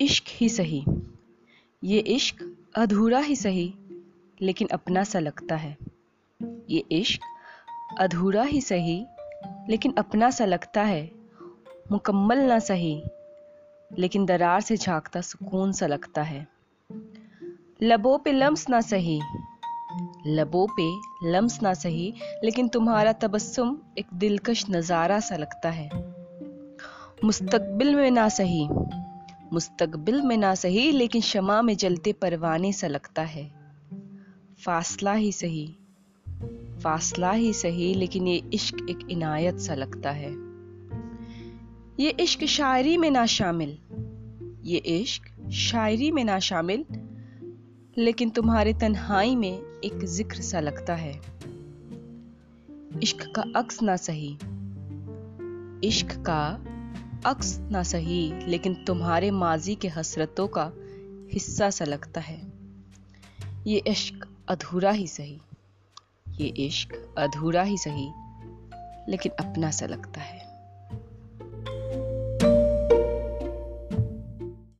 ही सही। ये इश्क अधूरा ही सही, लेकिन अपना सा लगता है। ये इश्क अधूरा ही सही, लेकिन अपना सा लगता है। मुकम्मल ना सही, लेकिन दरार से झांकता सुकून सा लगता है। लबों पे लम्स ना सही, लबों पे लम्स ना सही, लेकिन तुम्हारा तबस्सुम एक दिलकश नज़ारा सा लगता है। मुस्तकबिल में ना सही मुस्तकबिल में ना सही लेकिन शमा में जलते परवाने सा लगता है। फासला ही सही, फासला ही सही, लेकिन ये इश्क एक इनायत सा लगता है। ये इश्क शायरी में ना शामिल, ये इश्क शायरी में ना शामिल, लेकिन तुम्हारे तन्हाई में एक ज़िक्र सा लगता है। इश्क का अक्स ना सही, इश्क का अक्स ना सही, लेकिन तुम्हारे माजी के हसरतों का हिस्सा सा लगता है। ये इश्क अधूरा ही सही, ये इश्क अधूरा ही सही, लेकिन अपना सा लगता है।